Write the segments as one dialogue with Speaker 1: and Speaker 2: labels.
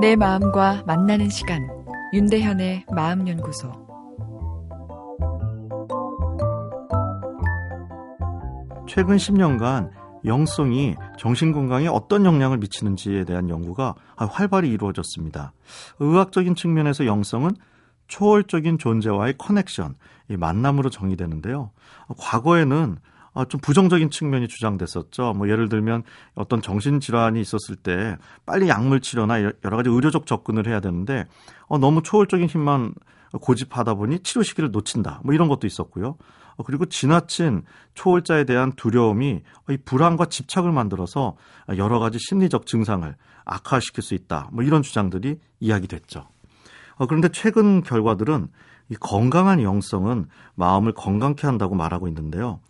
Speaker 1: 내 마음과 만나는 시간 윤대현의 마음연구소
Speaker 2: 최근 10년간 영성이 정신건강에 어떤 영향을 미치는지에 대한 연구가 활발히 이루어졌습니다. 의학적인 측면에서 영성은 초월적인 존재와의 커넥션, 만남으로 정의되는데요. 과거에는 아, 좀 부정적인 측면이 주장됐었죠. 뭐 예를 들면 어떤 정신질환이 있었을 때 빨리 약물 치료나 여러 가지 의료적 접근을 해야 되는데 어, 너무 초월적인 힘만 고집하다 보니 치료 시기를 놓친다. 뭐 이런 것도 있었고요. 어, 그리고 지나친 초월자에 대한 두려움이 이 불안과 집착을 만들어서 여러 가지 심리적 증상을 악화시킬 수 있다. 뭐 이런 주장들이 이야기됐죠. 어, 그런데 최근 결과들은 이 건강한 영성은 마음을 건강케 한다고 말하고 있는데요.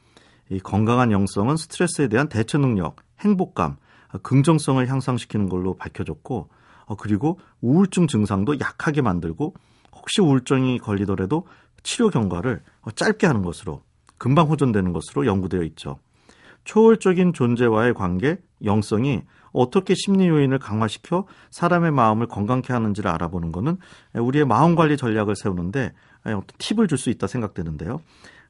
Speaker 2: 이 건강한 영성은 스트레스에 대한 대처 능력, 행복감, 긍정성을 향상시키는 걸로 밝혀졌고, 어, 그리고 우울증 증상도 약하게 만들고, 혹시 우울증이 걸리더라도 치료 경과를 어, 짧게 하는 것으로, 금방 호전되는 것으로 연구되어 있죠. 초월적인 존재와의 관계, 영성이 어떻게 심리 요인을 강화시켜 사람의 마음을 건강케 하는지를 알아보는 것은 우리의 마음 관리 전략을 세우는데 어떤 팁을 줄 수 있다 생각되는데요.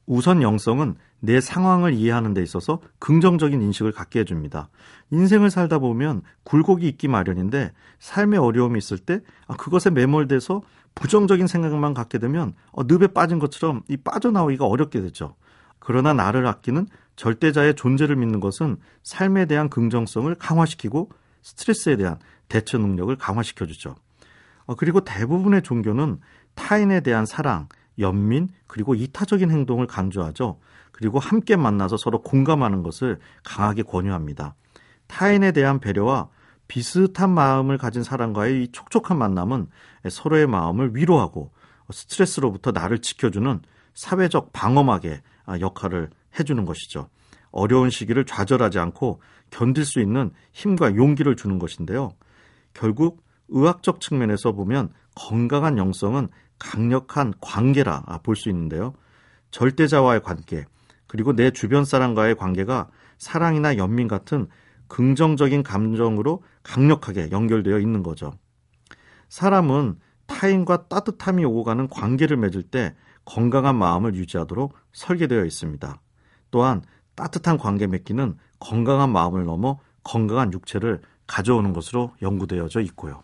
Speaker 2: 우선 영성은 내 상황을 이해하는 데 있어서 긍정적인 인식을 갖게 해줍니다. 인생을 살다 보면 굴곡이 있기 마련인데 삶의 어려움이 있을 때 아, 그것에 매몰돼서 부정적인 생각만 갖게 되면 어, 늪에 빠진 것처럼 이 빠져나오기가 어렵게 되죠. 그러나 나를 아끼는 절대자의 존재를 믿는 것은 삶에 대한 긍정성을 강화시키고 스트레스에 대한 대처 능력을 강화시켜주죠. 어, 그리고 대부분의 종교는 타인에 대한 사랑, 연민, 그리고 이타적인 행동을 강조하죠. 그리고 함께 만나서 서로 공감하는 것을 강하게 권유합니다. 타인에 대한 배려와 비슷한 마음을 가진 사람과의 이 촉촉한 만남은 서로의 마음을 위로하고 스트레스로부터 나를 지켜주는 사회적 방어막의 역할을 해주는 것이죠. 어려운 시기를 좌절하지 않고 견딜 수 있는 힘과 용기를 주는 것인데요. 결국 의학적 측면에서 보면 건강한 영성은 강력한 관계라 볼 수 있는데요. 절대자와의 관계, 그리고 내 주변 사람과의 관계가 사랑이나 연민 같은 긍정적인 감정으로 강력하게 연결되어 있는 거죠. 사람은 타인과 따뜻함이 오고 가는 관계를 맺을 때 건강한 마음을 유지하도록 설계되어 있습니다. 또한 따뜻한 관계 맺기는 건강한 마음을 넘어 건강한 육체를 가져오는 것으로 연구되어져 있고요.